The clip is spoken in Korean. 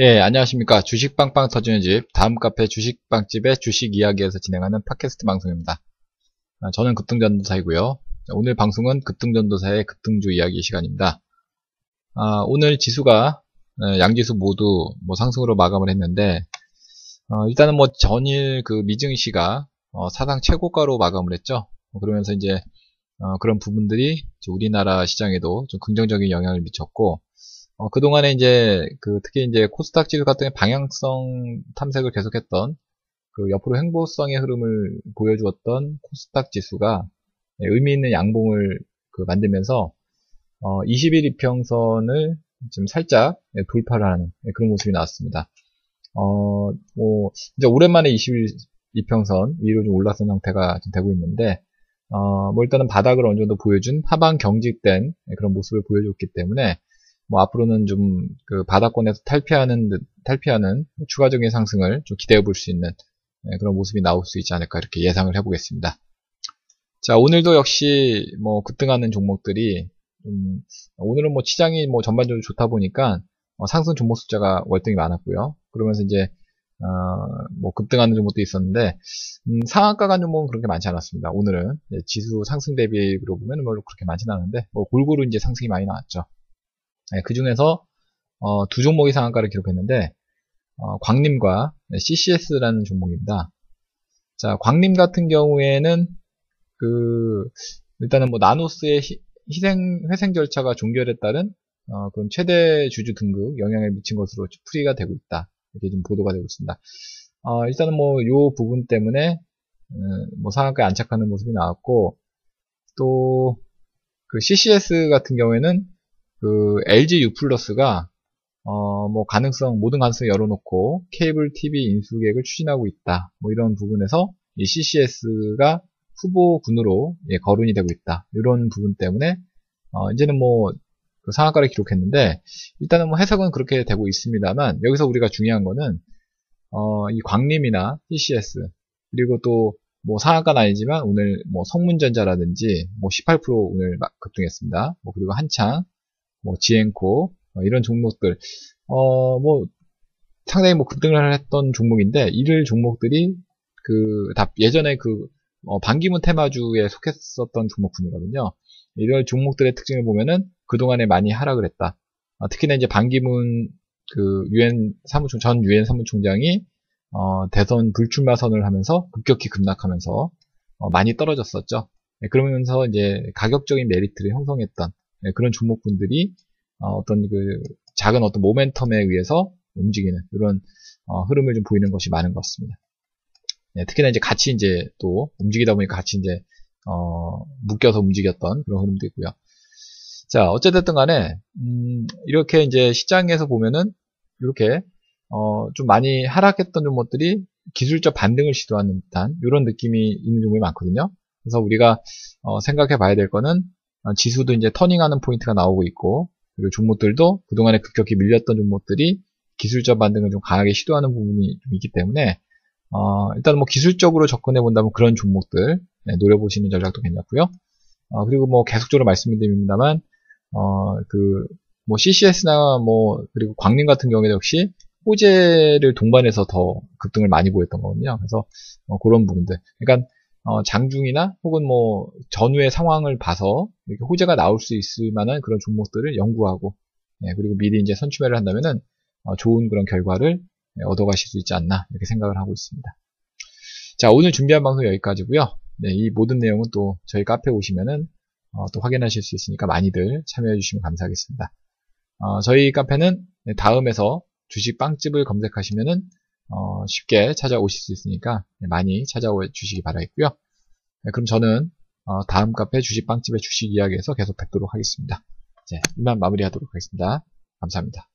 네, 안녕하십니까. 주식빵빵 터지는 집, 다음 카페 주식빵집의 주식 이야기에서 진행하는 팟캐스트 방송입니다. 아, 저는 급등전도사이고요. 오늘 방송은 급등전도사의 급등주 이야기 시간입니다. 아, 오늘 지수가 어, 양지수 모두 뭐 상승으로 마감을 했는데 어, 일단은 뭐 전일 그 미증시가 어, 사상 최고가로 마감을 했죠. 그러면서 이제 어, 그런 부분들이 우리나라 시장에도 좀 긍정적인 영향을 미쳤고 어, 그동안에 이제, 그, 특히 이제 코스닥 지수 같은 방향성 탐색을 계속했던, 그 옆으로 행보성의 흐름을 보여주었던 코스닥 지수가 예, 의미 있는 양봉을 그 만들면서, 어, 21 이평선을 지금 살짝 예, 돌파를 하는 예, 그런 모습이 나왔습니다. 어, 뭐, 이제 오랜만에 21 이평선 위로 좀 올라선 형태가 지금 되고 있는데, 어, 뭐 일단은 바닥을 어느 정도 보여준 하방 경직된 그런 모습을 보여줬기 때문에, 뭐 앞으로는 좀 그 바닥권에서 탈피하는 탈피하는 추가적인 상승을 좀 기대해 볼 수 있는 네, 그런 모습이 나올 수 있지 않을까 이렇게 예상을 해보겠습니다. 자 오늘도 역시 뭐 급등하는 종목들이 좀 오늘은 뭐 시장이 뭐 전반적으로 좋다 보니까 어 상승 종목 숫자가 월등히 많았고요. 그러면서 이제 어 뭐 급등하는 종목도 있었는데 음 상한가 간 종목은 그렇게 많지 않았습니다. 오늘은 지수 상승 대비로 보면 뭐 그렇게 많지는 않은데 뭐 골고루 이제 상승이 많이 나왔죠. 네, 그 중에서 어, 두 종목이 상한가를 기록했는데 어, 광림과 CCS라는 종목입니다. 자, 광림 같은 경우에는 그 일단은 뭐 나노스의 희, 희생 회생 절차가 종결에 따른 어, 그런 최대 주주 등급 영향을 미친 것으로 풀이가 되고 있다. 이렇게 좀 보도가 되고 있습니다. 어, 일단은 뭐 요 부분 때문에 음, 뭐 상한가에 안착하는 모습이 나왔고 또 그 CCS 같은 경우에는 그 LG U 플러스가 어, 뭐 가능성 모든 가능성 열어놓고 케이블 TV 인수 계획을 추진하고 있다. 뭐 이런 부분에서 이 CCS가 후보군으로 예, 거론이 되고 있다. 이런 부분 때문에 어, 이제는 뭐 그 상한가를 기록했는데 일단은 뭐 해석은 그렇게 되고 있습니다만 여기서 우리가 중요한 거는 어, 이 광림이나 CCS 그리고 또 뭐 상한가는 아니지만 오늘 뭐 성문전자라든지 뭐 18% 오늘 급등했습니다. 뭐 그리고 한창 뭐 지엔코 어, 이런 종목들 어 뭐 상당히 뭐 급등을 했던 종목인데 이를 종목들이 그 다 예전에 그 어, 반기문 테마주에 속했었던 종목군이거든요. 이런 종목들의 특징을 보면은 그동안에 많이 하락을 했다. 어, 특히나 이제 반기문 그 유엔 사무총 전 유엔 사무총장이 어, 대선 불출마 선을 하면서 급격히 급락하면서 어, 많이 떨어졌었죠. 네, 그러면서 이제 가격적인 메리트를 형성했던 네, 그런 종목분들이 어, 떤 그 작은 어떤 모멘텀에 의해서 움직이는 이런 어, 흐름을 좀 보이는 것이 많은 것 같습니다. 네, 특히나 이제 같이 이제 또 움직이다 보니까 같이 이제 어, 묶여서 움직였던 그런 흐름도 있고요. 자, 어쨌든 간에, 음, 이렇게 이제 시장에서 보면은, 이렇게, 어, 좀 많이 하락했던 종목들이 기술적 반등을 시도하는 듯한, 이런 느낌이 있는 종목이 많거든요. 그래서 우리가, 어, 생각해 봐야 될 거는, 어, 지수도 이제 터닝하는 포인트가 나오고 있고 그리고 종목들도 그동안에 급격히 밀렸던 종목들이 기술적 반등을 좀 강하게 시도하는 부분이 좀 있기 때문에 어, 일단 뭐 기술적으로 접근해 본다면 그런 종목들 네, 노려보시는 전략도 괜찮고요. 어, 그리고 뭐 계속적으로 말씀드립니다만 어, 그 뭐 CCS나 뭐 그리고 광림 같은 경우에 역시 호재를 동반해서 더 급등을 많이 보였던 거거든요. 그래서 어, 그런 부분들. 그러니까 어, 장중이나 혹은 뭐 전후의 상황을 봐서 이렇게 호재가 나올 수 있을 만한 그런 종목들을 연구하고 예, 그리고 미리 이제 선취매를 한다면은 어, 좋은 그런 결과를 예, 얻어가실 수 있지 않나 이렇게 생각을 하고 있습니다. 자 오늘 준비한 방송 여기까지고요. 네, 이 모든 내용은 또 저희 카페 오시면은 어, 또 확인하실 수 있으니까 많이들 참여해 주시면 감사하겠습니다. 어, 저희 카페는 네, 다음에서 주식 빵집을 검색하시면은 어, 쉽게 찾아오실 수 있으니까 많이 찾아오 주시기 바라겠고요. 네, 그럼 저는 어, 다음 카페 주식 빵집의 주식 이야기에서 계속 뵙도록 하겠습니다. 이제 이만 마무리하도록 하겠습니다. 감사합니다.